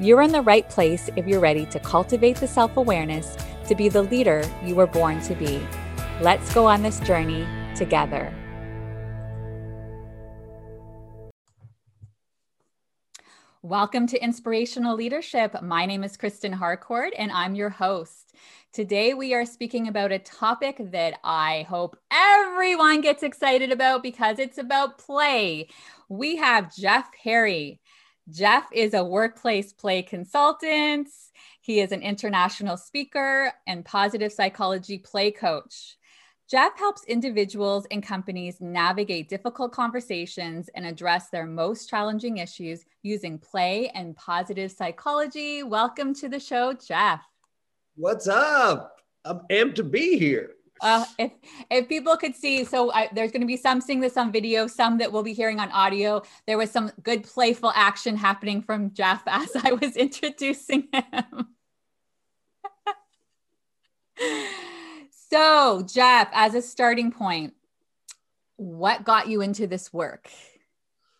You're in the right place if you're ready to cultivate the self awareness to be the leader you were born to be. Let's go on this journey together. Welcome to Inspirational Leadership. My name is Kristen Harcourt, and I'm your host. Today, we are speaking about a topic that I hope everyone gets excited about because it's about play. We have Jeff Harry. Jeff is a workplace play consultant. He is an international speaker and positive psychology play coach. Jeff helps individuals and companies navigate difficult conversations and address their most challenging issues using play and positive psychology. Welcome to the show, Jeff. What's up? I'm amped to be here. Uh, if if people could see, so I, there's going to be some seeing this on video, some that we'll be hearing on audio. There was some good playful action happening from Jeff as I was introducing him. So, Jeff, as a starting point, what got you into this work?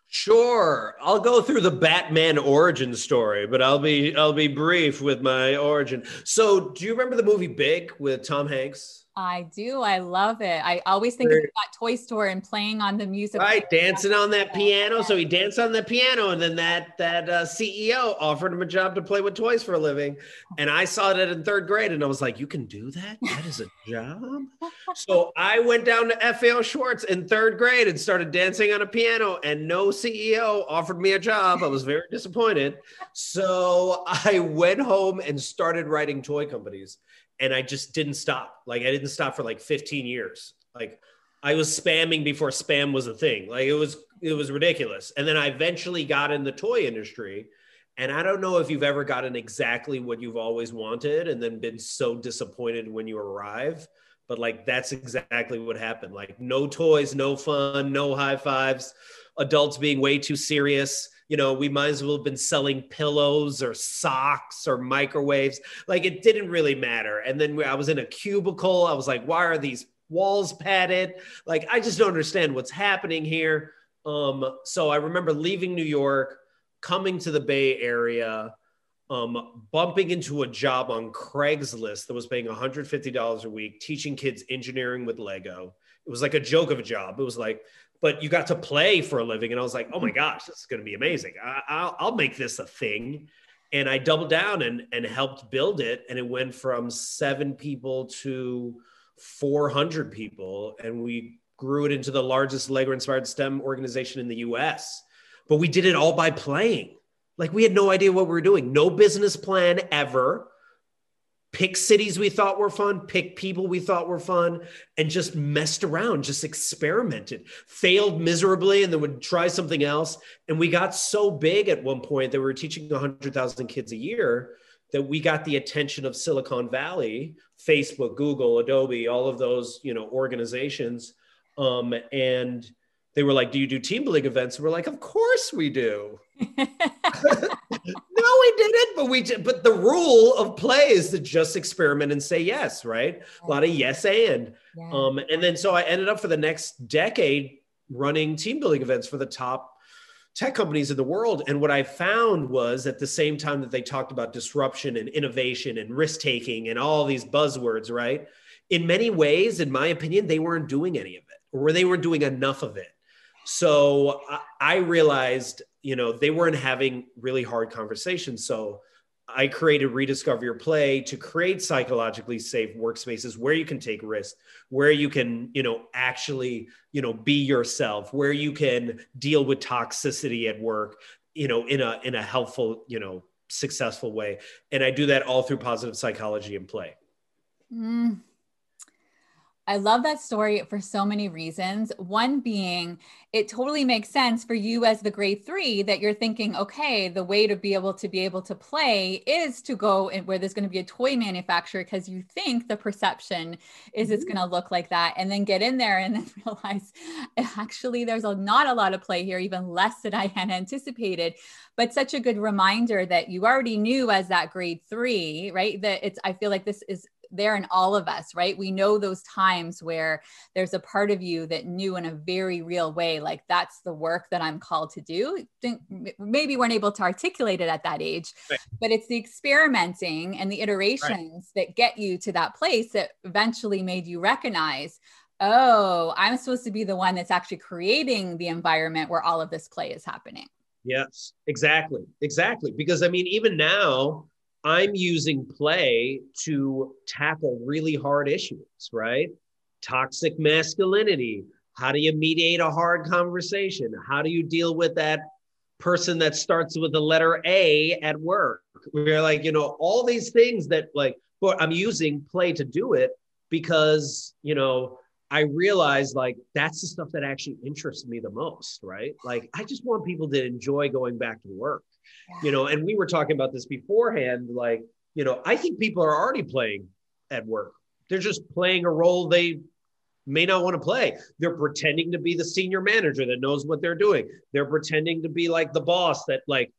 Sure, I'll go through the Batman origin story, but I'll be I'll be brief with my origin. So, do you remember the movie Big with Tom Hanks? I do. I love it. I always think of that Toy Story and playing on the music. Right, dancing on that piano. So he danced on the piano, and then that that uh, CEO offered him a job to play with toys for a living. And I saw that in third grade, and I was like, "You can do that? That is a job." so I went down to FAO Schwarz in third grade and started dancing on a piano, and no CEO offered me a job. I was very disappointed. So I went home and started writing toy companies and I just didn't stop. Like I didn't stop for like 15 years. Like I was spamming before spam was a thing. Like it was it was ridiculous. And then I eventually got in the toy industry. And I don't know if you've ever gotten exactly what you've always wanted and then been so disappointed when you arrive. But like that's exactly what happened. Like no toys, no fun, no high fives, adults being way too serious you know, we might as well have been selling pillows or socks or microwaves. Like it didn't really matter. And then I was in a cubicle. I was like, why are these walls padded? Like, I just don't understand what's happening here. Um, so I remember leaving New York, coming to the Bay Area, um, bumping into a job on Craigslist that was paying $150 a week, teaching kids engineering with Lego. It was like a joke of a job. It was like, but you got to play for a living. And I was like, oh my hmm. gosh, this is going to be amazing. I, will make this a thing. And I doubled down and, and helped build it. And it went from seven people to 400 people. And we grew it into the largest Lego inspired STEM organization in the US. But we did it all by playing. Like we had no idea what we were doing, no business plan ever pick cities we thought were fun, pick people we thought were fun, and just messed around, just experimented, failed miserably, and then would try something else. And we got so big at one point that we were teaching 100,000 kids a year that we got the attention of Silicon Valley, Facebook, Google, Adobe, all of those, you know, organizations. Um, and they were like, "Do you do team building events?" And we're like, "Of course we do." no, we didn't. But we did. But the rule of play is to just experiment and say yes, right? A lot of yes and. Yeah. Um, and then so I ended up for the next decade running team building events for the top tech companies in the world. And what I found was at the same time that they talked about disruption and innovation and risk taking and all these buzzwords, right? In many ways, in my opinion, they weren't doing any of it or they weren't doing enough of it. So I realized, you know, they weren't having really hard conversations. So I created Rediscover Your Play to create psychologically safe workspaces where you can take risks, where you can, you know, actually, you know, be yourself, where you can deal with toxicity at work, you know, in a in a helpful, you know, successful way. And I do that all through positive psychology and play. Mm. I love that story for so many reasons. One being, it totally makes sense for you as the grade three that you're thinking, okay, the way to be able to be able to play is to go in where there's going to be a toy manufacturer because you think the perception is mm-hmm. it's going to look like that, and then get in there and then realize actually there's a, not a lot of play here, even less than I had anticipated. But such a good reminder that you already knew as that grade three, right? That it's I feel like this is there in all of us, right? We know those times where there's a part of you that knew in a very real way, like that's the work that I'm called to do. Maybe weren't able to articulate it at that age, right. but it's the experimenting and the iterations right. that get you to that place that eventually made you recognize, oh, I'm supposed to be the one that's actually creating the environment where all of this play is happening. Yes, exactly. Exactly. Because I mean, even now, I'm using play to tackle really hard issues, right? Toxic masculinity. How do you mediate a hard conversation? How do you deal with that person that starts with the letter A at work? We're like, you know, all these things that like, but I'm using play to do it because, you know, I realized like that's the stuff that actually interests me the most, right? Like I just want people to enjoy going back to work you know and we were talking about this beforehand like you know i think people are already playing at work. They're just playing a role they may not want to play. They're pretending to be the senior manager that knows what they're doing. They're pretending to be like the boss that like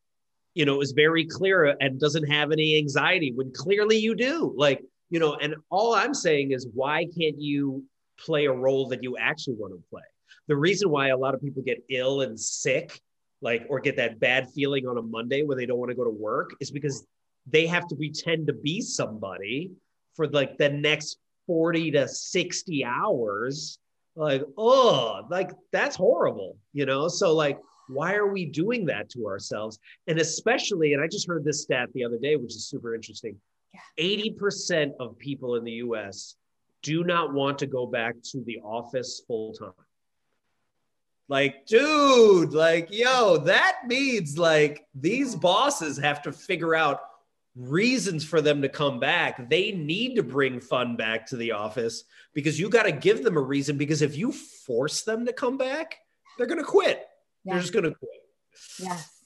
you know is very clear and doesn't have any anxiety when clearly you do. Like you know and all i'm saying is why can't you play a role that you actually want to play? The reason why a lot of people get ill and sick like or get that bad feeling on a Monday when they don't want to go to work is because they have to pretend to be somebody for like the next 40 to 60 hours. Like oh like that's horrible you know? So like why are we doing that to ourselves? And especially and i just heard this stat the other day which is super interesting. Yeah. 80% of people in the us do not want to go back to the office full time like, dude, like, yo, that means like these bosses have to figure out reasons for them to come back. They need to bring fun back to the office because you got to give them a reason. Because if you force them to come back, they're going to quit. Yeah. They're just going to quit. Yes.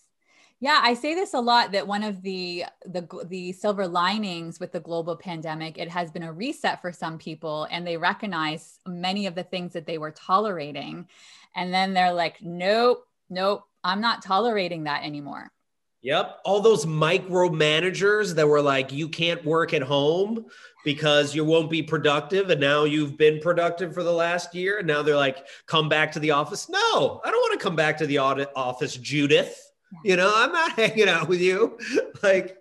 Yeah, I say this a lot that one of the the the silver linings with the global pandemic, it has been a reset for some people and they recognize many of the things that they were tolerating and then they're like, nope, nope, I'm not tolerating that anymore. Yep. All those micromanagers that were like, you can't work at home because you won't be productive. And now you've been productive for the last year. And now they're like, come back to the office. No, I don't want to come back to the office, Judith. You know, I'm not hanging out with you. like,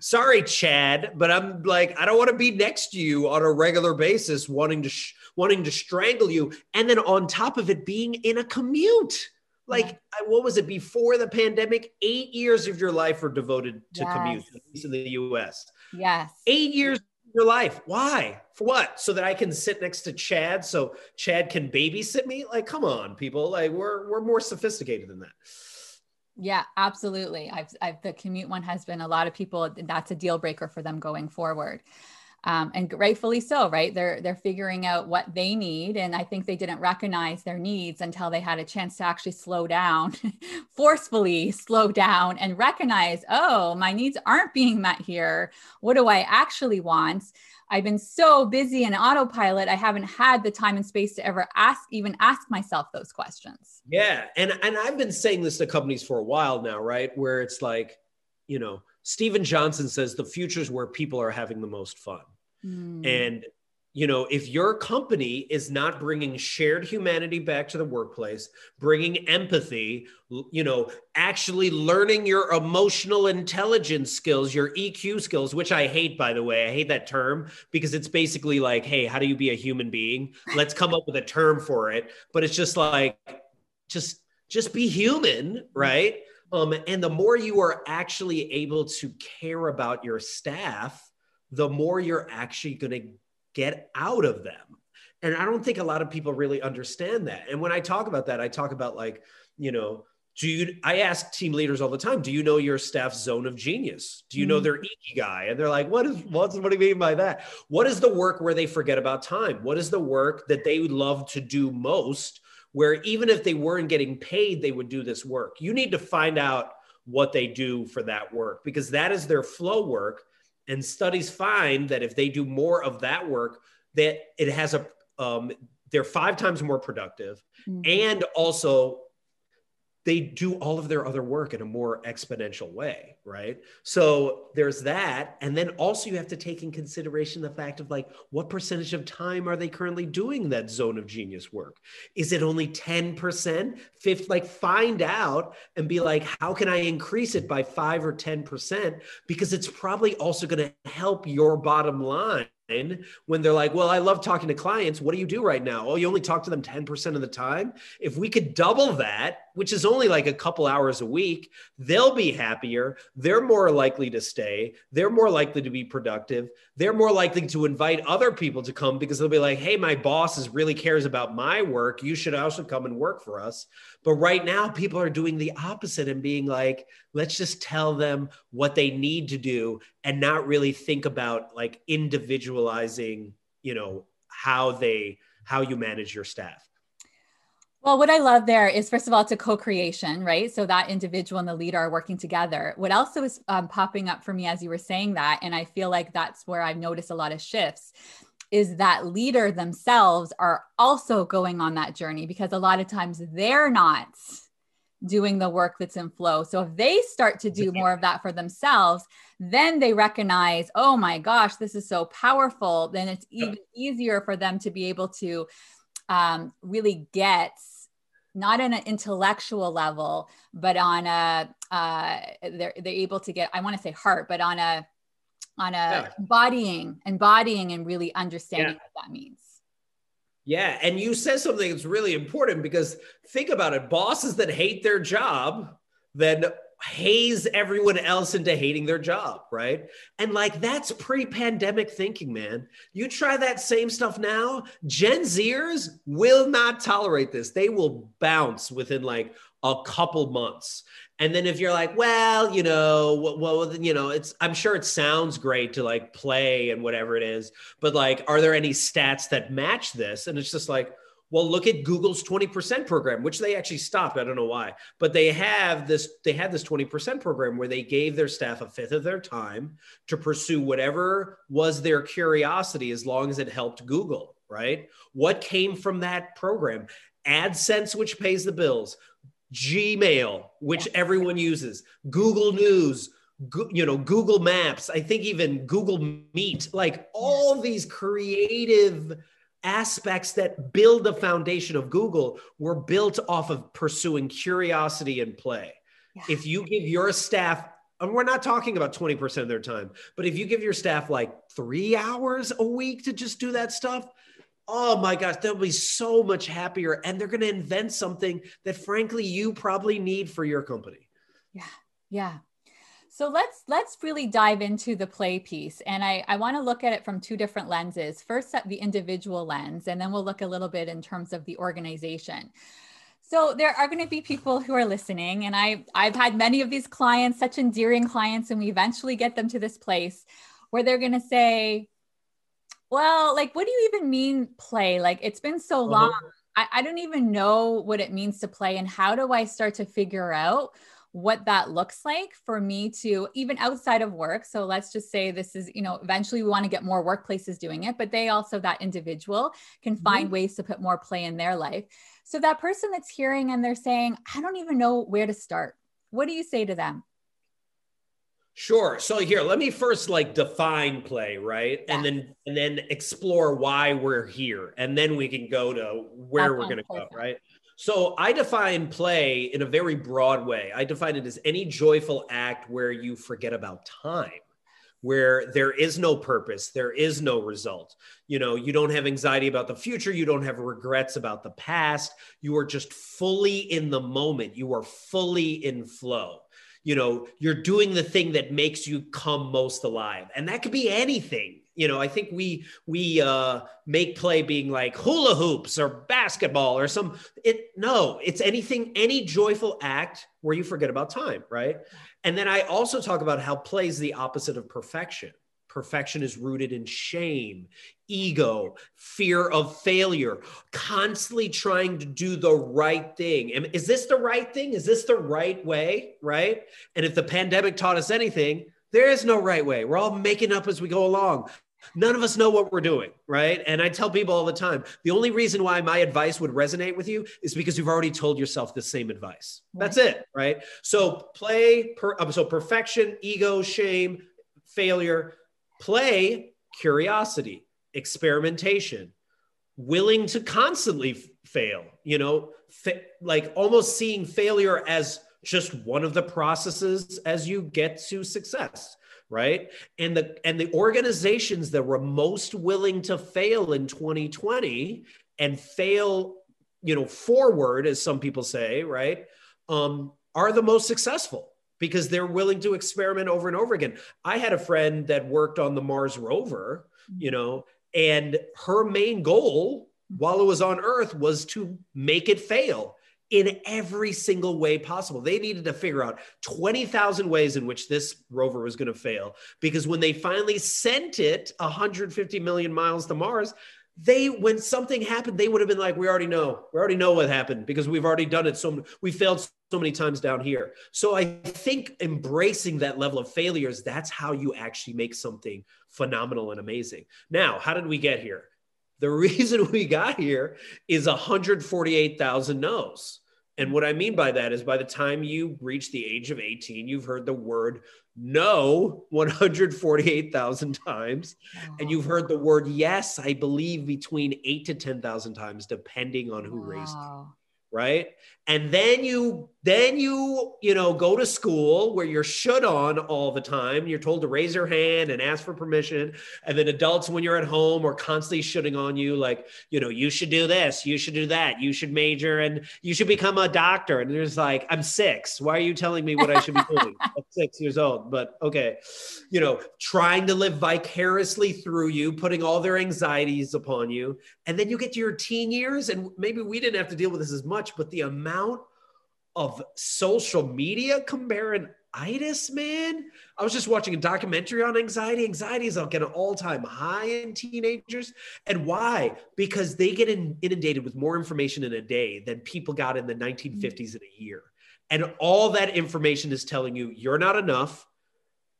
sorry, Chad, but I'm like, I don't want to be next to you on a regular basis, wanting to sh- wanting to strangle you, and then on top of it, being in a commute. Like, what was it before the pandemic? Eight years of your life were devoted to yes. commute, at least in the US. Yes. Eight years of your life. Why? For what? So that I can sit next to Chad so Chad can babysit me? Like, come on, people. Like, we're we're more sophisticated than that. Yeah, absolutely. I've, I've the commute one has been a lot of people. That's a deal breaker for them going forward. Um, and rightfully so right they're they're figuring out what they need and i think they didn't recognize their needs until they had a chance to actually slow down forcefully slow down and recognize oh my needs aren't being met here what do i actually want I've been so busy in autopilot, I haven't had the time and space to ever ask, even ask myself those questions. Yeah. And, and I've been saying this to companies for a while now, right? Where it's like, you know, Steven Johnson says the future is where people are having the most fun. Mm. And you know, if your company is not bringing shared humanity back to the workplace, bringing empathy, you know, actually learning your emotional intelligence skills, your EQ skills, which I hate, by the way, I hate that term because it's basically like, hey, how do you be a human being? Let's come up with a term for it. But it's just like, just, just be human, right? Um, and the more you are actually able to care about your staff, the more you're actually going to get out of them. And I don't think a lot of people really understand that. And when I talk about that, I talk about like, you know, do you i ask team leaders all the time do you know your staff's zone of genius do you know mm-hmm. their ikigai and they're like what is what's what do you mean by that what is the work where they forget about time what is the work that they would love to do most where even if they weren't getting paid they would do this work you need to find out what they do for that work because that is their flow work and studies find that if they do more of that work that it has a um, they're five times more productive mm-hmm. and also they do all of their other work in a more exponential way, right? So there's that. And then also you have to take in consideration the fact of like, what percentage of time are they currently doing that zone of genius work? Is it only 10%? Fifth, like find out and be like, how can I increase it by five or 10%? Because it's probably also going to help your bottom line when they're like, Well, I love talking to clients. What do you do right now? Oh, you only talk to them 10% of the time. If we could double that, which is only like a couple hours a week, they'll be happier. They're more likely to stay. They're more likely to be productive. They're more likely to invite other people to come because they'll be like, Hey, my boss is really cares about my work. You should also come and work for us. But right now, people are doing the opposite and being like, let's just tell them what they need to do and not really think about like individualizing, you know, how they, how you manage your staff. Well, what I love there is, first of all, it's a co creation, right? So that individual and the leader are working together. What also is um, popping up for me as you were saying that, and I feel like that's where I've noticed a lot of shifts, is that leader themselves are also going on that journey because a lot of times they're not doing the work that's in flow. So if they start to do more of that for themselves, then they recognize, oh my gosh, this is so powerful. Then it's even easier for them to be able to um, really get not on an intellectual level, but on a uh, they're they're able to get I want to say heart, but on a on a yeah. embodying, embodying and really understanding yeah. what that means. Yeah. And you said something that's really important because think about it bosses that hate their job then haze everyone else into hating their job, right? And like that's pre pandemic thinking, man. You try that same stuff now, Gen Zers will not tolerate this. They will bounce within like a couple months. And then if you're like, well, you know, well, you know, it's I'm sure it sounds great to like play and whatever it is, but like, are there any stats that match this? And it's just like, well, look at Google's 20% program, which they actually stopped. I don't know why, but they have this, they had this 20% program where they gave their staff a fifth of their time to pursue whatever was their curiosity as long as it helped Google, right? What came from that program? AdSense, which pays the bills, Gmail, which everyone uses, Google News, you know, Google Maps, I think even Google Meet, like all these creative aspects that build the foundation of Google were built off of pursuing curiosity and play. Yeah. If you give your staff, and we're not talking about 20% of their time, but if you give your staff like three hours a week to just do that stuff, oh my gosh, they'll be so much happier. And they're going to invent something that, frankly, you probably need for your company. Yeah. Yeah. So let's let's really dive into the play piece. And I, I want to look at it from two different lenses. First, at the individual lens, and then we'll look a little bit in terms of the organization. So there are going to be people who are listening, and I I've had many of these clients, such endearing clients, and we eventually get them to this place where they're going to say, well, like, what do you even mean play? Like, it's been so uh-huh. long. I, I don't even know what it means to play. And how do I start to figure out what that looks like for me to even outside of work? So let's just say this is, you know, eventually we want to get more workplaces doing it, but they also, that individual can find mm-hmm. ways to put more play in their life. So that person that's hearing and they're saying, I don't even know where to start. What do you say to them? Sure. So here, let me first like define play, right? Yeah. And then and then explore why we're here. And then we can go to where That's we're going to go, right? So I define play in a very broad way. I define it as any joyful act where you forget about time, where there is no purpose, there is no result. You know, you don't have anxiety about the future, you don't have regrets about the past. You are just fully in the moment. You are fully in flow you know you're doing the thing that makes you come most alive and that could be anything you know i think we we uh make play being like hula hoops or basketball or some it no it's anything any joyful act where you forget about time right? And then i also talk about how play is the opposite of perfection. Perfection is rooted in shame ego fear of failure constantly trying to do the right thing. And is this the right thing? Is this the right way? Right? And if the pandemic taught us anything there is no right way. We're all making up as we go along. None of us know what we're doing, right? And I tell people all the time the only reason why my advice would resonate with you is because you've already told yourself the same advice. Right. That's it, right? So play, per, uh, so perfection, ego, shame, failure, play, curiosity, experimentation, willing to constantly fail, you know, fa- like almost seeing failure as just one of the processes as you get to success right? And the and the organizations that were most willing to fail in 2020 and fail you know forward as some people say right um, are the most successful because they're willing to experiment over and over again. I had a friend that worked on the mars rover you know and her main goal while it was on earth was to make it fail in every single way possible. They needed to figure out 20,000 ways in which this rover was going to fail because when they finally sent it 150 million miles to Mars, they when something happened, they would have been like, "We already know. We already know what happened because we've already done it. So we failed so many times down here." So I think embracing that level of failures, that's how you actually make something phenomenal and amazing. Now, how did we get here? The reason we got here is 148,000 no's. And what I mean by that is by the time you reach the age of 18, you've heard the word no 148,000 times. And you've heard the word yes, I believe, between eight to 10,000 times, depending on who wow. raised you. Right and then you then you you know go to school where you're shut on all the time. You're told to raise your hand and ask for permission. And then adults when you're at home are constantly shooting on you like you know you should do this. You should do that. You should major and you should become a doctor. And there's like i'm six. Why are you telling me what i should be doing? I'm six years old. But okay you know trying to live vicariously through you putting all their anxieties upon you. And then you get to your teen years and maybe we didn't have to deal with this as much but the amount of social media comparing itis, man. I was just watching a documentary on anxiety. Anxiety is like an all-time high in teenagers. And why? Because they get in, inundated with more information in a day than people got in the 1950s mm-hmm. in a year. And all that information is telling you you're not enough.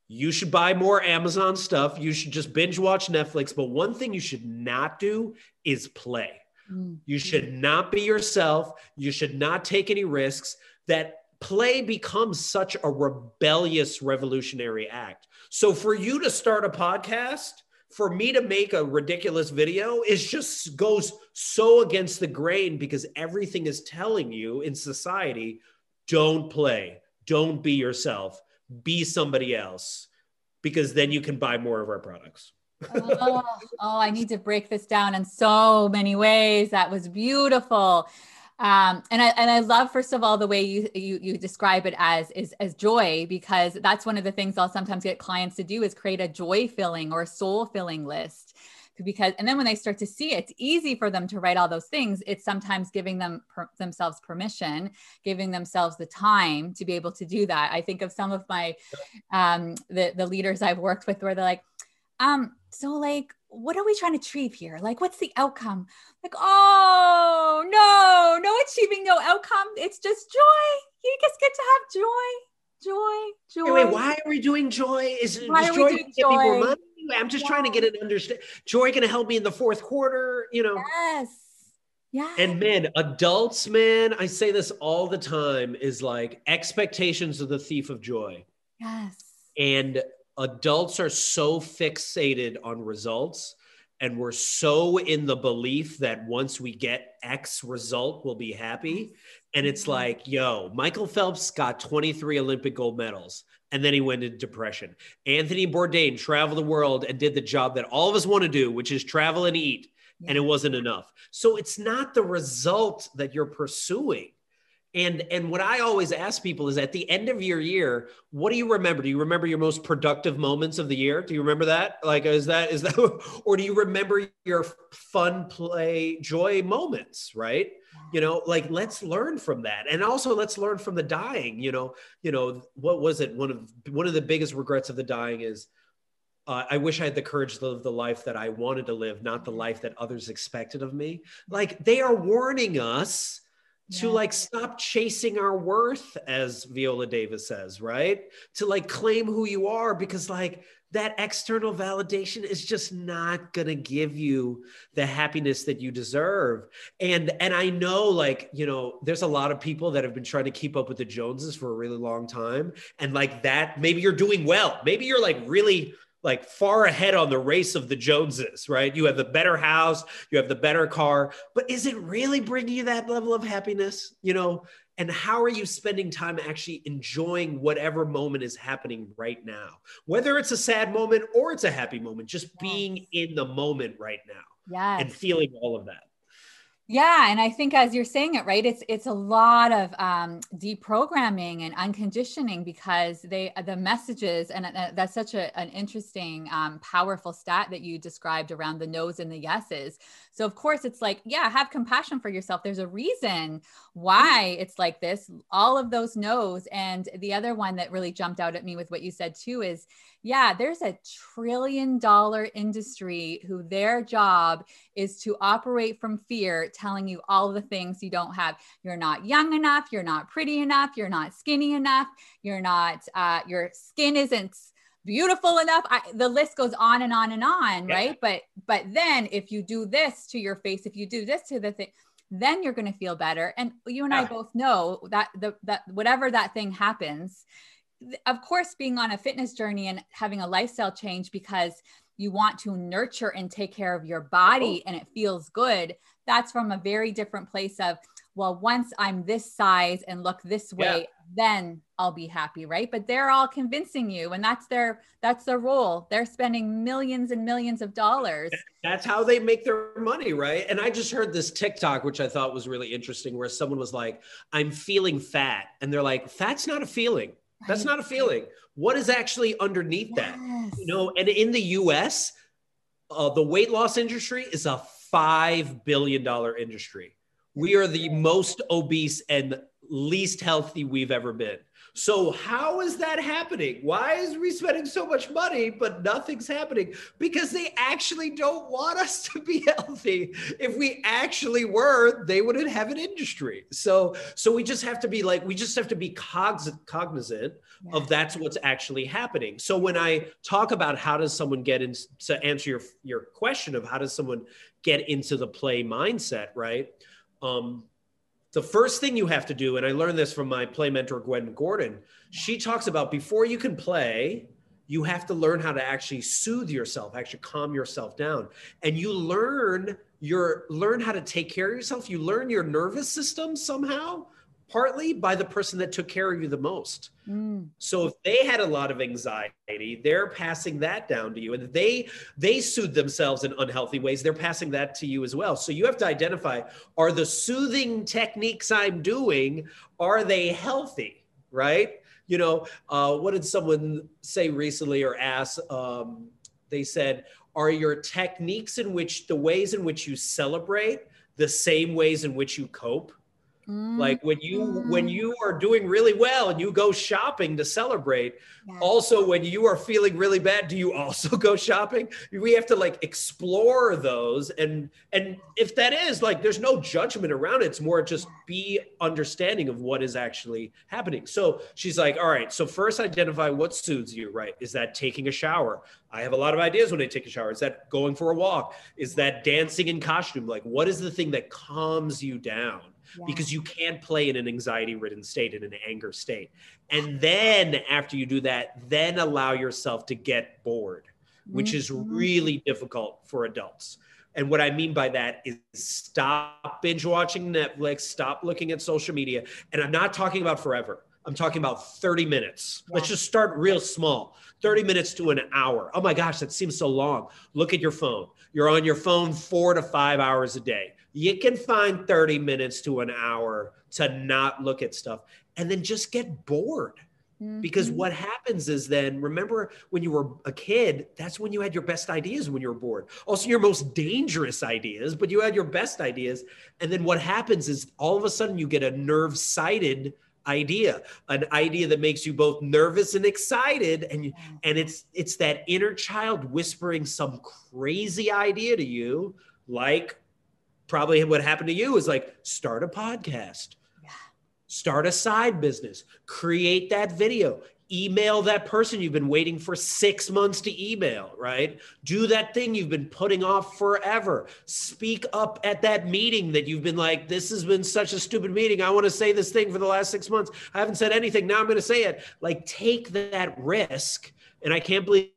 You should buy more Amazon stuff. You should just binge watch Netflix. But one thing you should not do is play. Mm. You should not be yourself. You should not take any risks. That play becomes such a rebellious revolutionary act. So for you to start a podcast, for me to make a ridiculous video is just goes so against the grain because everything is telling you in society don't play, don't be yourself, be somebody else because then you can buy more of our products oh, oh, I need to break this down in so many ways. That was beautiful. Um, and I and I love first of all the way you you you describe it as is as joy because that's one of the things I'll sometimes get clients to do is create a joy filling or a soul filling list because and then when they start to see it, it's easy for them to write all those things it's sometimes giving them per, themselves permission giving themselves the time to be able to do that i think of some of my um the the leaders i've worked with where they're like um so like what are we trying to achieve here like what's the outcome like oh no no achieving no outcome it's just joy you just get to have joy joy joy wait, wait why are we doing joy is, why is joy, doing joy? i'm just yeah. trying to get an understand joy going to help me in the fourth quarter you know yes yeah. And man, adults, man, I say this all the time is like expectations of the thief of joy. Yes. And adults are so fixated on results and we're so in the belief that once we get X result, we'll be happy. And it's mm-hmm. like, yo, Michael Phelps got 23 Olympic gold medals and then he went into depression. Anthony Bourdain traveled the world and did the job that all of us want to do, which is travel and eat. And it wasn't enough. So it's not the result that you're pursuing And and what I always ask people is at the end of your year, what do you remember? Do you remember your most productive moments of the year? Do you remember that? Like is that is that or do you remember your fun play joy moments, right? You know, like let's learn from that. And also let's learn from the dying, you know. You know, what was it? One of one of the biggest regrets of the dying is uh, I wish I had the courage to live the life that I wanted to live, not the life that others expected of me. Like they are warning us to yeah. like stop chasing our worth as viola davis says right? To like claim who you are because like that external validation is just not going to give you the happiness that you deserve. And and i know like you know there's a lot of people that have been trying to keep up with the joneses for a really long time. And like that maybe you're doing well. Maybe you're like really like far ahead on the race of the Joneses, right? You have the better house, you have the better car, but is it really bringing you that level of happiness? You know, and how are you spending time actually enjoying whatever moment is happening right now? Whether it's a sad moment or it's a happy moment, just yes. being in the moment right now. Yes. And feeling all of that. Yeah, and I think as you're saying it, right, it's it's a lot of um, deprogramming and unconditioning because they the messages, and uh, that's such a, an interesting, um, powerful stat that you described around the no's and the yeses. So of course, it's like, yeah, have compassion for yourself. There's a reason why it's like this. All of those no's, and the other one that really jumped out at me with what you said too is yeah, there's a trillion dollar industry who their job is to operate from fear, telling you all the things you don't have. You're not young enough, you're not pretty enough, you're not skinny enough, you're not, uh, your skin isn't beautiful enough I, the list goes on and on and on yeah. right but but then if you do this to your face if you do this to the thing then you're going to feel better and you and yeah. i both know that the that whatever that thing happens of course, being on a fitness journey and having a lifestyle change because you want to nurture and take care of your body and it feels good, that's from a very different place of, well, once I'm this size and look this way, yeah. then I'll be happy, right? But they're all convincing you, and that's their that's their role. They're spending millions and millions of dollars. That's how they make their money, right? And I just heard this TikTok, which I thought was really interesting, where someone was like, "I'm feeling fat," and they're like, "Fat's not a feeling." That's not a feeling. What is actually underneath yes. that? You know, and in the US, uh, the weight loss industry is a $5 billion industry. We are the most obese and least healthy we've ever been. So how is that happening? Why is we spending so much money but nothing's happening? Because they actually don't want us to be healthy. If we actually were, they wouldn't have an industry. So so we just have to be like we just have to be cognizant yeah. of that's what's actually happening. So when I talk about how does someone get in to answer your your question of how does someone get into the play mindset, right? Um, the first thing you have to do, and I learned this from my play mentor, Gwen Gordon, she talks about before you can play, you have to learn how to actually soothe yourself, actually calm yourself down. And you learn your learn how to take care of yourself. You learn your nervous system somehow partly by the person that took care of you the most. Mm. So if they had a lot of anxiety, they're passing that down to you and they they soothe themselves in unhealthy ways, they're passing that to you as well. So you have to identify are the soothing techniques I'm doing are they healthy, right? You know, uh, what did someone say recently or ask um, they said are your techniques in which the ways in which you celebrate the same ways in which you cope Mm-hmm. Like when you when mm. you are doing really well and you go shopping to celebrate, yeah. also when you are feeling really bad, do you also go shopping? We have to like explore those and and if that is like there's no judgment around it, it's more just be understanding of what is actually happening. So she's like, all right, so first identify what soothes you, right? Is that taking a shower? I have a lot of ideas when I take a shower. Is that going for a walk? Is that dancing in costume? Like what is the thing that calms you down? Yeah. because you can't play in an anxiety ridden state, in an anger state. And then after you do that, then allow yourself to get bored, which mm-hmm. is really difficult for adults. And what I mean by that is stop binge watching Netflix, stop looking at social media. And I'm not talking about forever. I'm talking about 30 minutes. Yeah. Let's just start real small 30 minutes to an hour. Oh my gosh, that seems so long. Look at your phone. You're on your phone four to five hours a day you can find 30 minutes to an hour to not look at stuff and then just get bored. Because Mhm. what happens is then, remember when you were a kid, that's when you had your best ideas when you were bored. Also, your most dangerous ideas, but you had your best ideas. And then what happens is all of a sudden you get a nerve sighted idea, an idea that makes you both nervous and excited. And you, and it's it's that inner child whispering some crazy idea to you, like probably what happened to you is like start a podcast Yeah. start a side business, create that video, email that person you've been waiting for six months to email, right? Do that thing you've been putting off forever. Speak up at that meeting that you've been like, this has been such a stupid meeting. I want to say this thing for the last six months. I haven't said anything. Now I'm going to say it. Like, take that risk. And I can't believe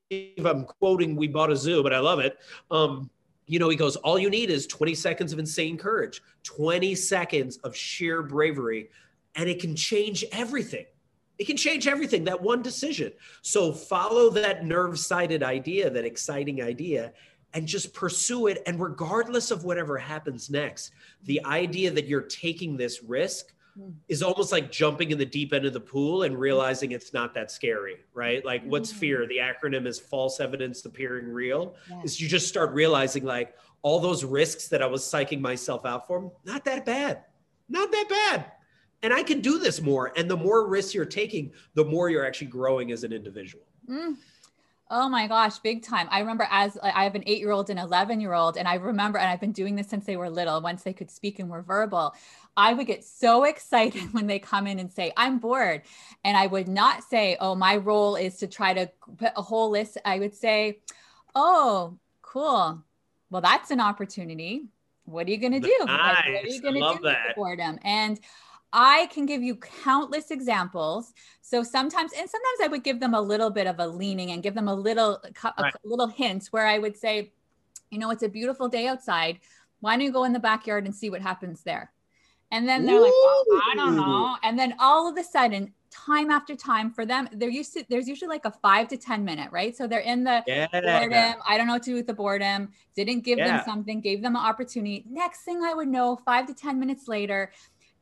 I'm quoting We Bought a Zoo, but I love it. Um, you know, he goes, all you need is 20 seconds of insane courage, 20 seconds of sheer bravery, and it can change everything. It can change everything, that one decision. So follow that nerve sighted idea, that exciting idea, and just pursue it. And regardless of whatever happens next, the idea that you're taking this risk. Is almost like jumping in the deep end of the pool and realizing it's not that scary, right? Like, what's fear? The acronym is false evidence appearing real Yeah. is you just start realizing like all those risks that I was psyching myself out for, not that bad, not that bad. And I can do this more. And the more risks you're taking, the more you're actually growing as an individual. Mm. Oh my gosh, big time. I remember as I have an eight year old and 11 year old, and I remember, and I've been doing this since they were little, once they could speak and were verbal. I would get so excited when they come in and say, I'm bored. And I would not say, Oh, my role is to try to put a whole list. I would say, Oh, cool. Well, that's an opportunity. What are you going to do? Like, what are you going to do with boredom? And I can give you countless examples. So sometimes, and sometimes I would give them a little bit of a leaning and give them a little, a Right. little hint where I would say, you know, it's a beautiful day outside. Why don't you go in the backyard and see what happens there? And then they're like, well, I don't know. And then all of a sudden, time after time for them, they're used to, there's usually like a five to 10 minute, right? So they're in the, Yeah. boredom. I don't know what to do with the boredom. Didn't give Yeah. them something, gave them an opportunity. Next thing I would know, five to 10 minutes later,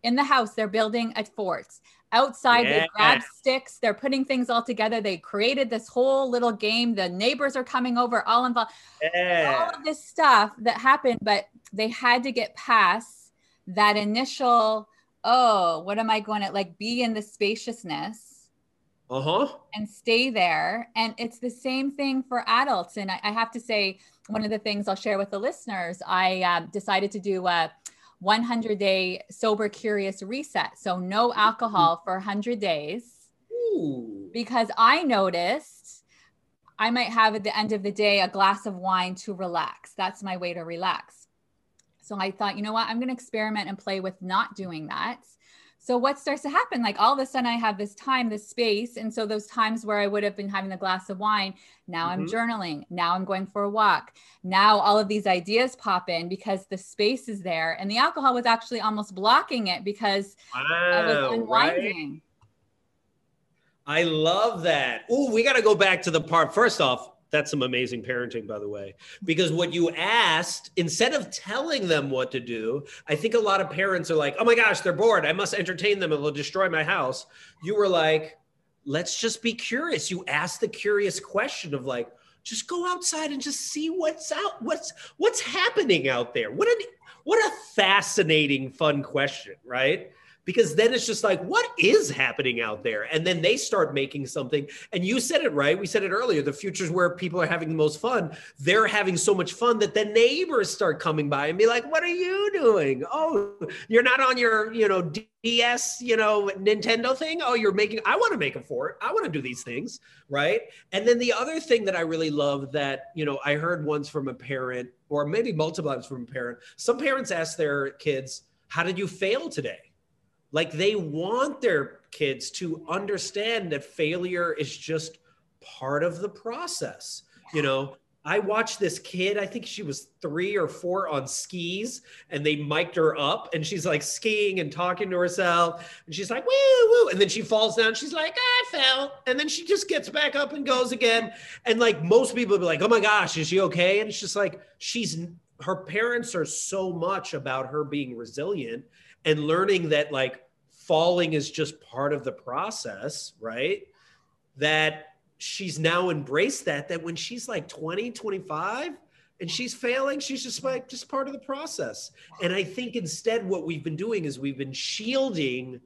in the house, they're building a fort. Outside, they grab sticks, they're putting things all together. They created this whole little game. The neighbors are coming over, all involved. All of this stuff that happened, but they had to get past that initial, oh, what am I going to like be in the spaciousness? Uh huh. and stay there. And it's the same thing for adults. And I, I have to say, one of the things I'll share with the listeners, I um, decided to do a 100 day sober curious reset. So no alcohol for 100 days Ooh. because I noticed I might have at the end of the day a glass of wine to relax. That's my way to relax. So I thought, you know what? I'm going to experiment and play with not doing that. So what starts to happen? Like all of a sudden I have this time, this space. And so those times where I would have been having a glass of wine, now I'm Mhm. journaling. Now I'm going for a walk. Now all of these ideas pop in because the space is there. And the alcohol was actually almost blocking it because I was Wow. Right? unwinding. I love that. Oh, we got to go back to the part. First off, that's some amazing parenting, by the way, because what you asked, instead of telling them what to do, I think a lot of parents are like, oh my gosh, they're bored. I must entertain them. It will destroy my house. You were like, let's just be curious. You asked the curious question of like, just go outside and just see what's out, what's what's happening out there. What an what a fascinating, fun question, right? Because then it's just like what is happening out there? And then they start making something. And you said it right. We said it earlier. The future's where people are having the most fun. They're having so much fun that the neighbors start coming by and be like what are you doing? Oh you're not on your you know ds you know nintendo thing? Oh you're making i want to make a fort. I want to do these things right? And then the other thing that i really love that you know i heard once from a parent or maybe multiple times from a parent. Some parents ask their kids how did you fail today like they want their kids to understand that failure is just part of the process. You know, I watched this kid, I think she was three or four on skis, and they mic'd her up, and she's like skiing and talking to herself. And she's like, woo, woo. And then she falls down. She's like, I fell. And then she just gets back up and goes again. And like most people be like, oh my gosh, is she okay? And it's just like, she's her parents are so much about her being resilient and learning that like falling is just part of the process, right? That she's now embraced that that when she's like 20, 25 and she's failing, she's just like just part of the process. And I think instead what we've been doing is we've been shielding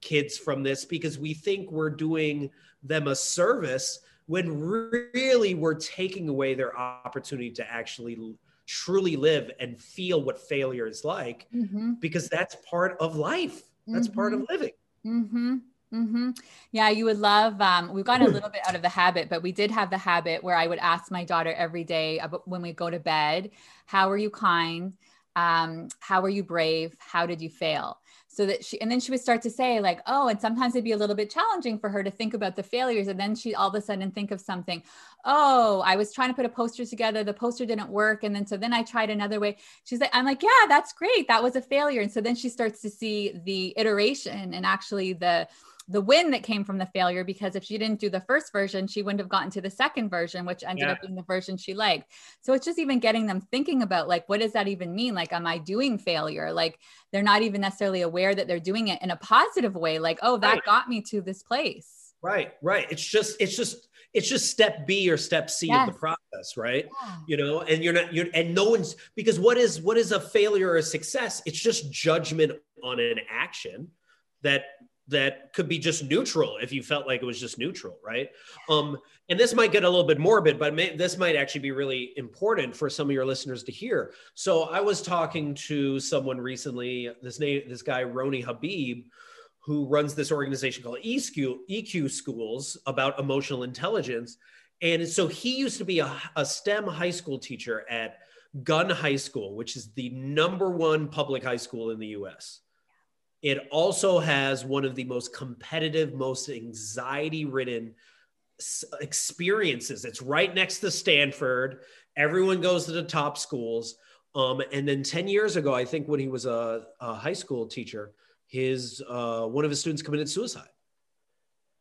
kids from this because we think we're doing them a service when really we're taking away their opportunity to actually truly live and feel what failure is like mm-hmm. because that's part of life that's mm-hmm. part of mm-hmm. living mm-hmm. Mm-hmm. Yeah, you would love. Um, we've gotten a little bit out of the habit, but we did have the habit where I would ask my daughter every day about when we go to bed, "How are you kind? Um, how are you brave? How did you fail?" So that she and then she would start to say like oh and sometimes it'd be a little bit challenging for her to think about the failures. And then she all of a sudden think of something oh i was trying to put a poster together the poster didn't work and then so then i tried another way. She's like i'm like yeah that's great that was a failure. And so then she starts to see the iteration and actually the the win that came from the failure because if she didn't do the first version, she wouldn't have gotten to the second version, which ended yeah. up being the version she liked. So it's just even getting them thinking about like, what does that even mean? Like, am I doing failure? Like, they're not even necessarily aware that they're doing it in a positive way. Like, oh, that right. got me to this place. Right, right. It's just, it's just, it's just step B or step C yes. of the process, right? Yeah. You know, and you're not, you're, and no one's because what is, what is a failure or a success? It's just judgment on an action that that could be just neutral if you felt like it was just neutral, right? Um, and this might get a little bit morbid, but may, this might actually be really important for some of your listeners to hear. So I was talking to someone recently, this name, this guy Roni Habib, who runs this organization called EQ, EQ Schools about emotional intelligence. And so he used to be a, a STEM high school teacher at Gunn High School, which is the number one public high school in the US. It also has one of the most competitive, most anxiety ridden experiences. It's right next to Stanford. Everyone goes to the top schools. Um, and then 10 years ago, I think when he was a, a high school teacher, his uh, one of his students committed suicide.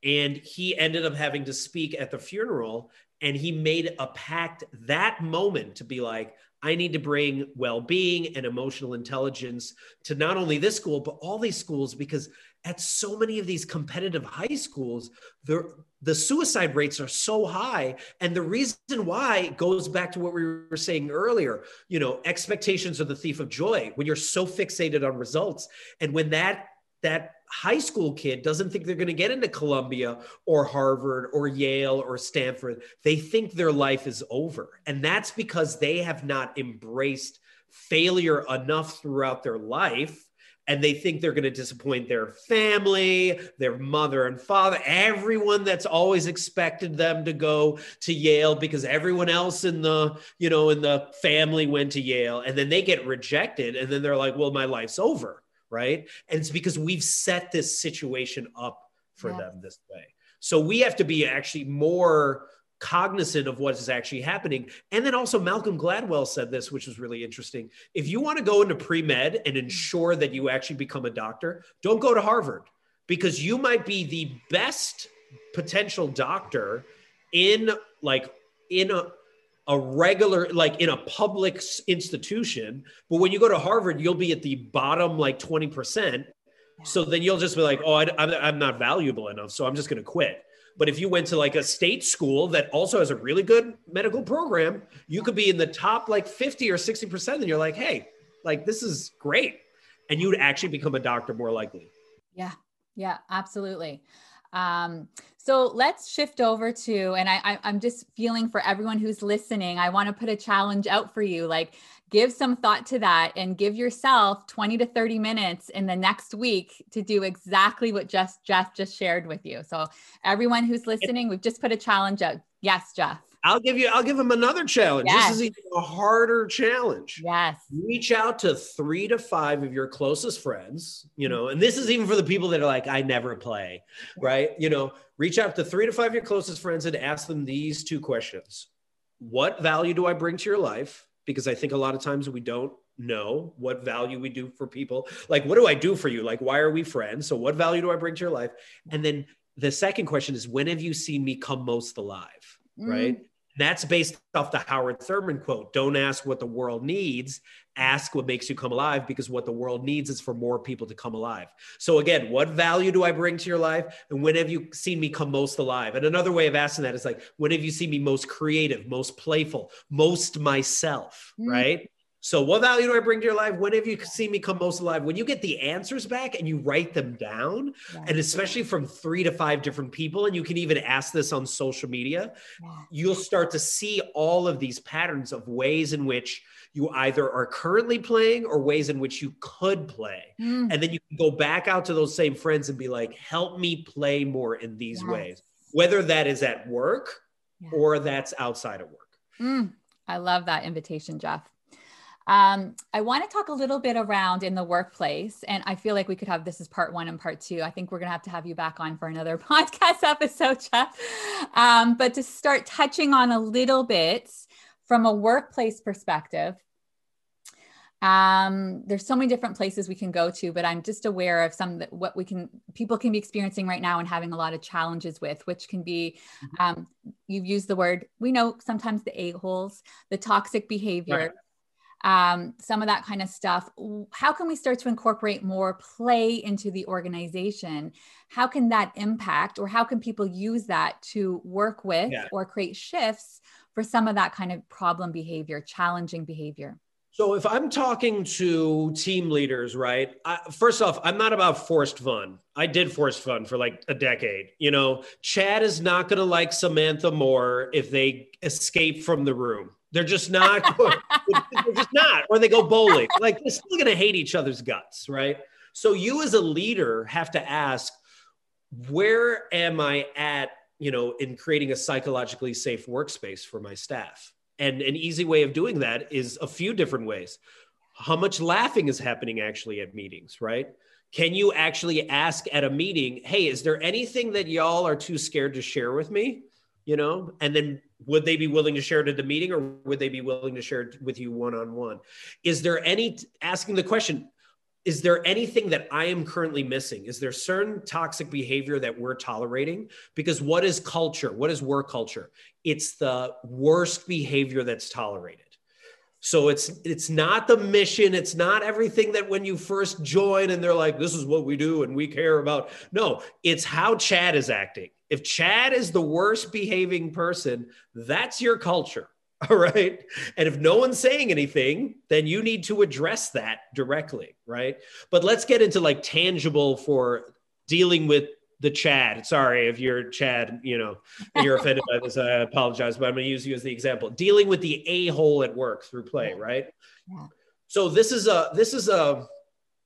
And he ended up having to speak at the funeral. And he made a pact that moment to be like, I need to bring well being and emotional intelligence to not only this school, but all these schools, because at so many of these competitive high schools, the, the suicide rates are so high. And the reason why goes back to what we were saying earlier. You know, expectations are the thief of joy when you're so fixated on results. And when that that high school kid doesn't think they're going to get into Columbia or Harvard or Yale or Stanford. They think their life is over. And that's because they have not embraced failure enough throughout their life. And they think they're going to disappoint their family, their mother and father, everyone that's always expected them to go to Yale because everyone else in the, you know, in the family went to Yale. And then they get rejected. And then they're like, well, my life's over right? And it's because we've set this situation up for yeah. them this way. So we have to be actually more cognizant of what is actually happening. And then also Malcolm Gladwell said this, which was really interesting. If you want to go into pre-med and ensure that you actually become a doctor, don't go to Harvard because you might be the best potential doctor in like in a a regular like in a public institution but when you go to harvard you'll be at the bottom like 20% so then you'll just be like oh I, am not valuable enough so i'm just going to quit. But if you went to like a state school that also has a really good medical program you could be in the top like 50 or 60% and you're like hey like this is great. And you would actually become a doctor more likely. Yeah. Yeah absolutely um, so let's shift over to, and I, I, am just feeling for everyone who's listening, I want to put a challenge out for you. Like, give some thought to that and give yourself 20 to 30 minutes in the next week to do exactly what Jeff, Jeff just shared with you. So, everyone who's listening, we've just put a challenge out. Yes, Jeff. I'll give you, I'll give him another challenge. Yes. This is even a harder challenge. Yes. Reach out to three to five of your closest friends, you know, and this is even for the people that are like, I never play, right? You know, reach out to three to five of your closest friends and ask them these two questions. What value do I bring to your life? Because I think a lot of times we don't know what value we do for people. Like, what do I do for you? Like, why are we friends? So, what value do I bring to your life? And then the second question is, when have you seen me come most alive? Mm. That's based off the Howard Thurman quote Don't ask what the world needs, ask what makes you come alive, because what the world needs is for more people to come alive. So, again, what value do I bring to your life? And when have you seen me come most alive? And another way of asking that is like, when have you seen me most creative, most playful, most myself, mm-hmm. right? So, what value do I bring to your life? When have you seen me come most alive? When you get the answers back and you write them down, yeah. and especially from three to five different people, and you can even ask this on social media, yeah. you'll start to see all of these patterns of ways in which you either are currently playing or ways in which you could play. Mm. And then you can go back out to those same friends and be like, help me play more in these yes. ways, whether that is at work yeah. or that's outside of work. Mm. I love that invitation, Jeff. Um, I want to talk a little bit around in the workplace, and I feel like we could have this as part one and part two. I think we're going to have to have you back on for another podcast episode, Jeff. Um, but to start touching on a little bit from a workplace perspective, um, there's so many different places we can go to, but I'm just aware of some that what we can people can be experiencing right now and having a lot of challenges with, which can be mm-hmm. um, you've used the word we know sometimes the a holes, the toxic behavior. Um, some of that kind of stuff. How can we start to incorporate more play into the organization? How can that impact, or how can people use that to work with yeah. or create shifts for some of that kind of problem behavior, challenging behavior? So if I'm talking to team leaders, right? I, first off, I'm not about forced fun. I did forced fun for like a decade. You know, Chad is not going to like Samantha more if they escape from the room. They're just not. they're just not. Or they go bowling. Like they're still going to hate each other's guts, right? So you as a leader have to ask, where am I at? You know, in creating a psychologically safe workspace for my staff. And an easy way of doing that is a few different ways. How much laughing is happening actually at meetings, right? Can you actually ask at a meeting, hey, is there anything that y'all are too scared to share with me? You know, and then would they be willing to share it at the meeting or would they be willing to share it with you one on one? Is there any asking the question, is there anything that I am currently missing? Is there certain toxic behavior that we're tolerating? Because what is culture? What is work culture? It's the worst behavior that's tolerated. So it's it's not the mission, it's not everything that when you first join and they're like this is what we do and we care about. No, it's how Chad is acting. If Chad is the worst behaving person, that's your culture. All right. And if no one's saying anything, then you need to address that directly. Right. But let's get into like tangible for dealing with the Chad. Sorry if you're Chad, you know, you're offended by this. I apologize, but I'm going to use you as the example. Dealing with the a hole at work through play. Right. Yeah. So this is a, this is a,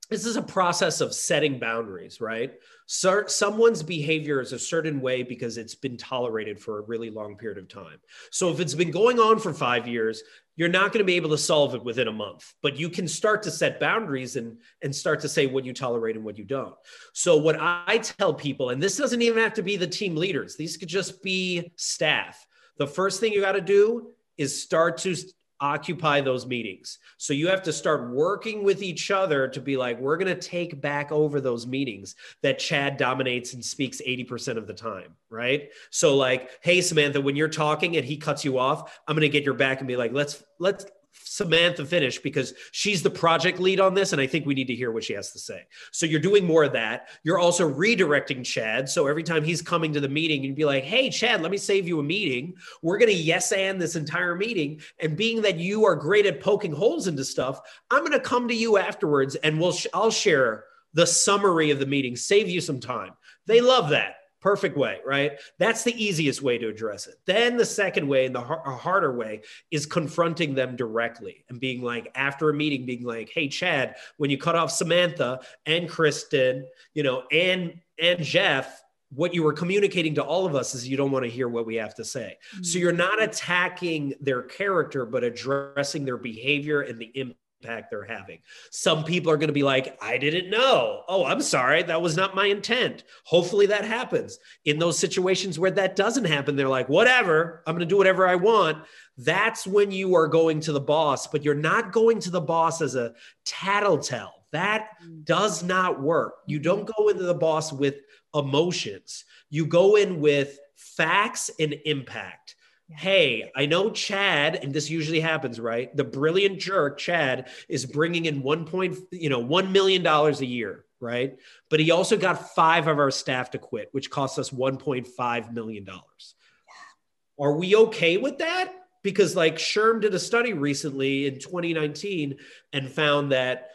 this is a process of setting boundaries, right? So, someone's behavior is a certain way because it's been tolerated for a really long period of time. So, if it's been going on for five years, you're not going to be able to solve it within a month, but you can start to set boundaries and, and start to say what you tolerate and what you don't. So, what I tell people, and this doesn't even have to be the team leaders, these could just be staff. The first thing you got to do is start to occupy those meetings. So you have to start working with each other to be like, we're going to take back over those meetings that Chad dominates and speaks 80% of the time. Right. So like, Hey, Samantha, when you're talking and he cuts you off, I'm going to get your back and be like, let's, let's, Samantha finish because she's the project lead on this. And I think we need to hear what she has to say. So you're doing more of that. You're also redirecting Chad. So every time he's coming to the meeting, you'd be like, hey, Chad, let me save you a meeting. We're going to yes and this entire meeting. And being that you are great at poking holes into stuff, I'm going to come to you afterwards and we'll, sh- I'll share the summary of the meeting, save you some time. They love that perfect way, right? That's the easiest way to address it. Then the second way and the har- harder way is confronting them directly and being like, after a meeting, being like, hey, Chad, when you cut off Samantha and Kristen, you know, and and Jeff, what you were communicating to all of us is you don't want to hear what we have to say. Mm-hmm. So you're not attacking their character, but addressing their behavior and the impact impact they're having. Some people are going to be like, I didn't know. Oh, I'm sorry. That was not my intent. Hopefully that happens. In those situations where that doesn't happen, they're like, whatever, I'm going to do whatever I want. That's when you are going to the boss, but you're not going to the boss as a tattletale. That mm. does not work. You don't go into the boss with emotions, you go in with facts and impact Yeah. Hey, I know Chad, and this usually happens, right? The brilliant jerk, Chad, is bringing in one point, you know, one million dollars a year, right? But he also got five of our staff to quit, which costs us one point five million dollars. Yeah. Are we okay with that? Because like SHRM did a study recently in 2019 and found that,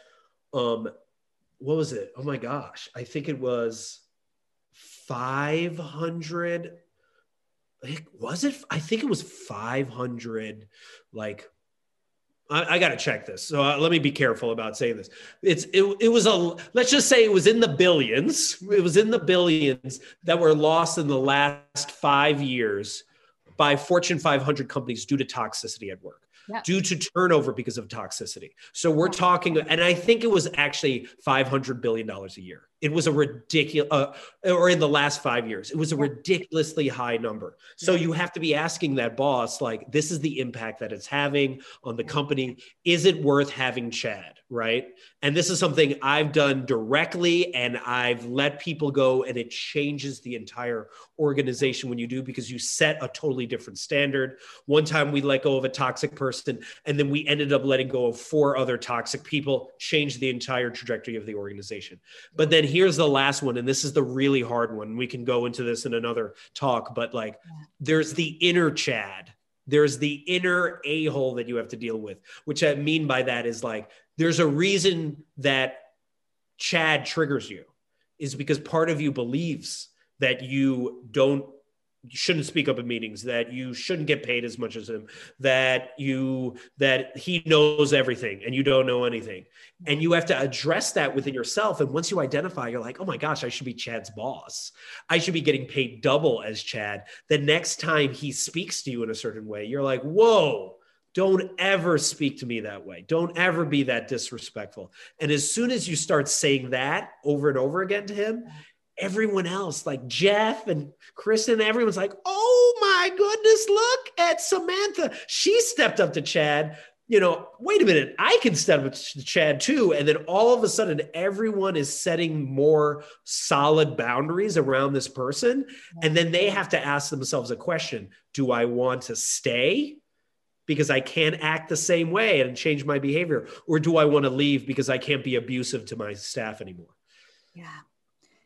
um, what was it? Oh my gosh, I think it was 500 was it i think it was 500 like I, I got to check this. So uh, let me be careful about saying this. It's it, it was a let's just say it was in the billions. It was in the billions that were lost in the last five years by Fortune 500 companies due to toxicity at work due to turnover because of toxicity. So we're talking, and I think it was actually $500 billion a year. It was a ridiculous, uh, or in the last five years, it was a ridiculously high number. So you have to be asking that boss, like, this is the impact that it's having on the company. Is it worth having Chad? Right. And this is something I've done directly and I've let people go, and it changes the entire organization when you do because you set a totally different standard. One time we let go of a toxic person, and then we ended up letting go of four other toxic people, changed the entire trajectory of the organization. But then here's the last one, and this is the really hard one. We can go into this in another talk, but like there's the inner Chad. There's the inner a hole that you have to deal with, which I mean by that is like there's a reason that Chad triggers you, is because part of you believes that you don't shouldn't speak up in meetings that you shouldn't get paid as much as him that you that he knows everything and you don't know anything and you have to address that within yourself and once you identify you're like oh my gosh i should be chad's boss i should be getting paid double as chad the next time he speaks to you in a certain way you're like whoa don't ever speak to me that way. Don't ever be that disrespectful. And as soon as you start saying that over and over again to him, everyone else, like Jeff and Kristen, everyone's like, oh my goodness, look at Samantha. She stepped up to Chad. You know, wait a minute, I can step up to Chad too. And then all of a sudden, everyone is setting more solid boundaries around this person. And then they have to ask themselves a question Do I want to stay? Because I can't act the same way and change my behavior? Or do I want to leave because I can't be abusive to my staff anymore? Yeah.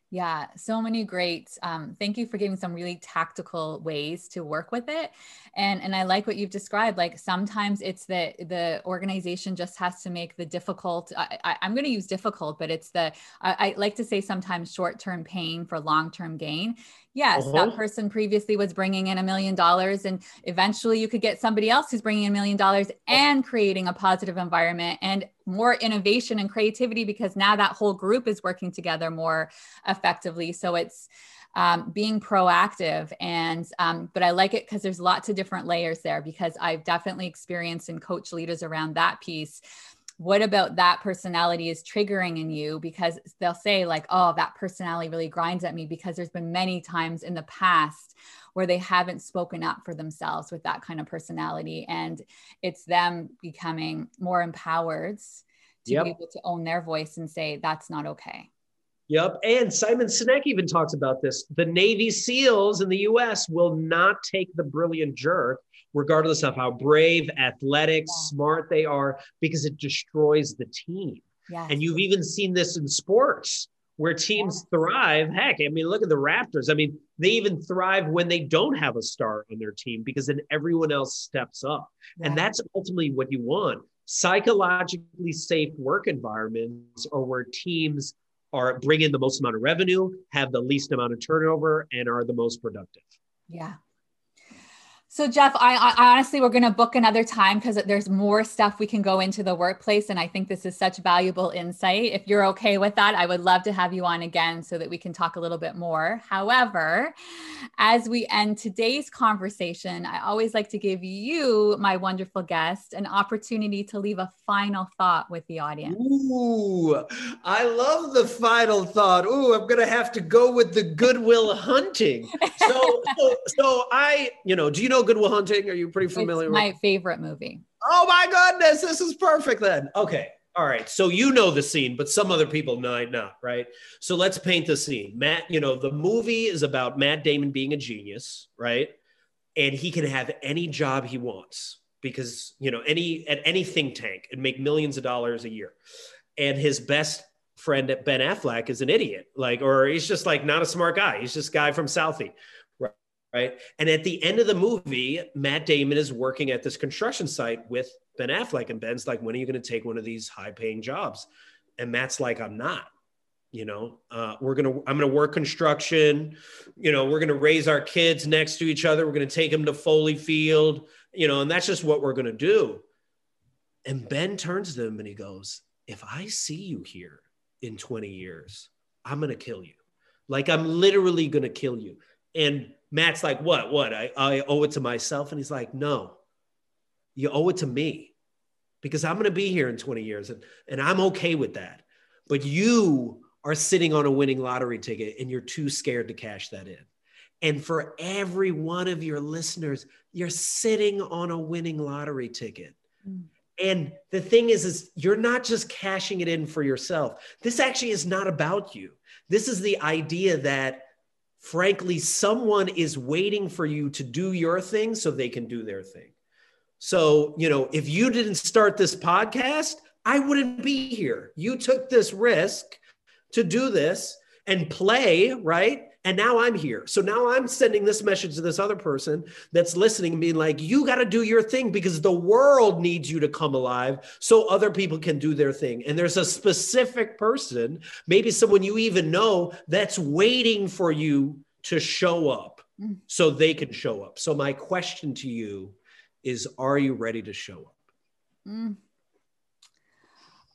Yeah, so many great. Um, thank you for giving some really tactical ways to work with it, and and I like what you've described. Like sometimes it's that the organization just has to make the difficult. I, am going to use difficult, but it's the I, I like to say sometimes short term pain for long term gain yes uh-huh. that person previously was bringing in a million dollars and eventually you could get somebody else who's bringing a million dollars and creating a positive environment and more innovation and creativity because now that whole group is working together more effectively. So it's um, being proactive and um, but i like it because there's lots of different layers there because i've definitely experienced and coach leaders around that piece what about that personality is triggering in you because they'll say like oh that personality really grinds at me because there's been many times in the past where they haven't spoken up for themselves with that kind of personality and it's them becoming more empowered to yep. be able to own their voice and say that's not okay Yep. And Simon Sinek even talks about this. The Navy SEALs in the US will not take the brilliant jerk regardless of how brave, athletic, yeah. smart they are, because it destroys the team. Yes. And you've even seen this in sports where teams yeah. thrive. Heck, I mean, look at the Raptors. I mean, they even thrive when they don't have a star on their team because then everyone else steps up. Yeah. And that's ultimately what you want. Psychologically safe work environments are where teams are bring in the most amount of revenue, have the least amount of turnover, and are the most productive. Yeah, so Jeff, I, I honestly we're going to book another time because there's more stuff we can go into the workplace, and I think this is such valuable insight. If you're okay with that, I would love to have you on again so that we can talk a little bit more. However, as we end today's conversation, I always like to give you, my wonderful guest, an opportunity to leave a final thought with the audience. Ooh, I love the final thought. Ooh, I'm going to have to go with the Good Will Hunting. So, so, so I, you know, do you know Good Will Hunting? Are you pretty familiar? It's my with? favorite movie. Oh my goodness, this is perfect then. Okay. All right. So you know the scene, but some other people might not, right? So let's paint the scene. Matt, you know, the movie is about Matt Damon being a genius, right? and he can have any job he wants because you know any at any think tank and make millions of dollars a year and his best friend ben affleck is an idiot like or he's just like not a smart guy he's just a guy from southie right, and at the end of the movie matt damon is working at this construction site with ben affleck and ben's like when are you going to take one of these high paying jobs? And matt's like i'm not you know uh, we're gonna i'm gonna work construction you know we're gonna raise our kids next to each other we're gonna take them to foley field you know and that's just what we're gonna do. And ben turns to him and he goes if i see you here in 20 years i'm gonna kill you. Like i'm literally gonna kill you. And matt's like what what i, I owe it to myself and he's like no you owe it to me because i'm gonna be here in 20 years and, and i'm okay with that but you are sitting on a winning lottery ticket and you're too scared to cash that in. And for every one of your listeners, you're sitting on a winning lottery ticket. Mm. And the thing is, is you're not just cashing it in for yourself. This actually is not about you. This is the idea that, frankly, someone is waiting for you to do your thing so they can do their thing. So, you know, if you didn't start this podcast, I wouldn't be here. You took this risk to do this and play, right? And now I'm here. So now I'm sending this message to this other person that's listening being like, you got to do your thing because the world needs you to come alive so other people can do their thing. And there's a specific person, maybe someone you even know, that's waiting for you to show up mm. so they can show up. So my question to you is Are you ready to show up? Mm.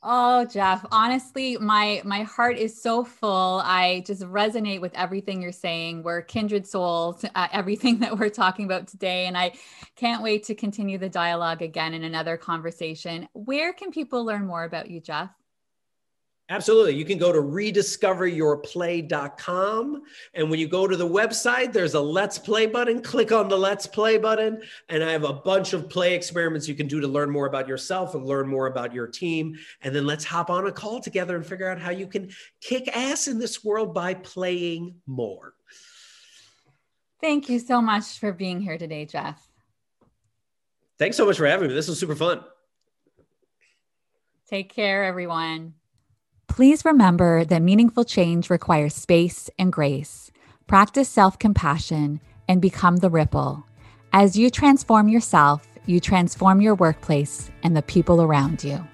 Oh, Jeff, honestly, my my heart is so full. I just resonate with everything you're saying. We're kindred souls, uh, everything that we're talking about today, and I can't wait to continue the dialogue again in another conversation. Where can people learn more about you, Jeff? Absolutely. You can go to rediscoveryourplay.com. And when you go to the website, there's a Let's Play button. Click on the Let's Play button. And I have a bunch of play experiments you can do to learn more about yourself and learn more about your team. And then let's hop on a call together and figure out how you can kick ass in this world by playing more. Thank you so much for being here today, Jeff. Thanks so much for having me. This was super fun. Take care, everyone. Please remember that meaningful change requires space and grace. Practice self compassion and become the ripple. As you transform yourself, you transform your workplace and the people around you.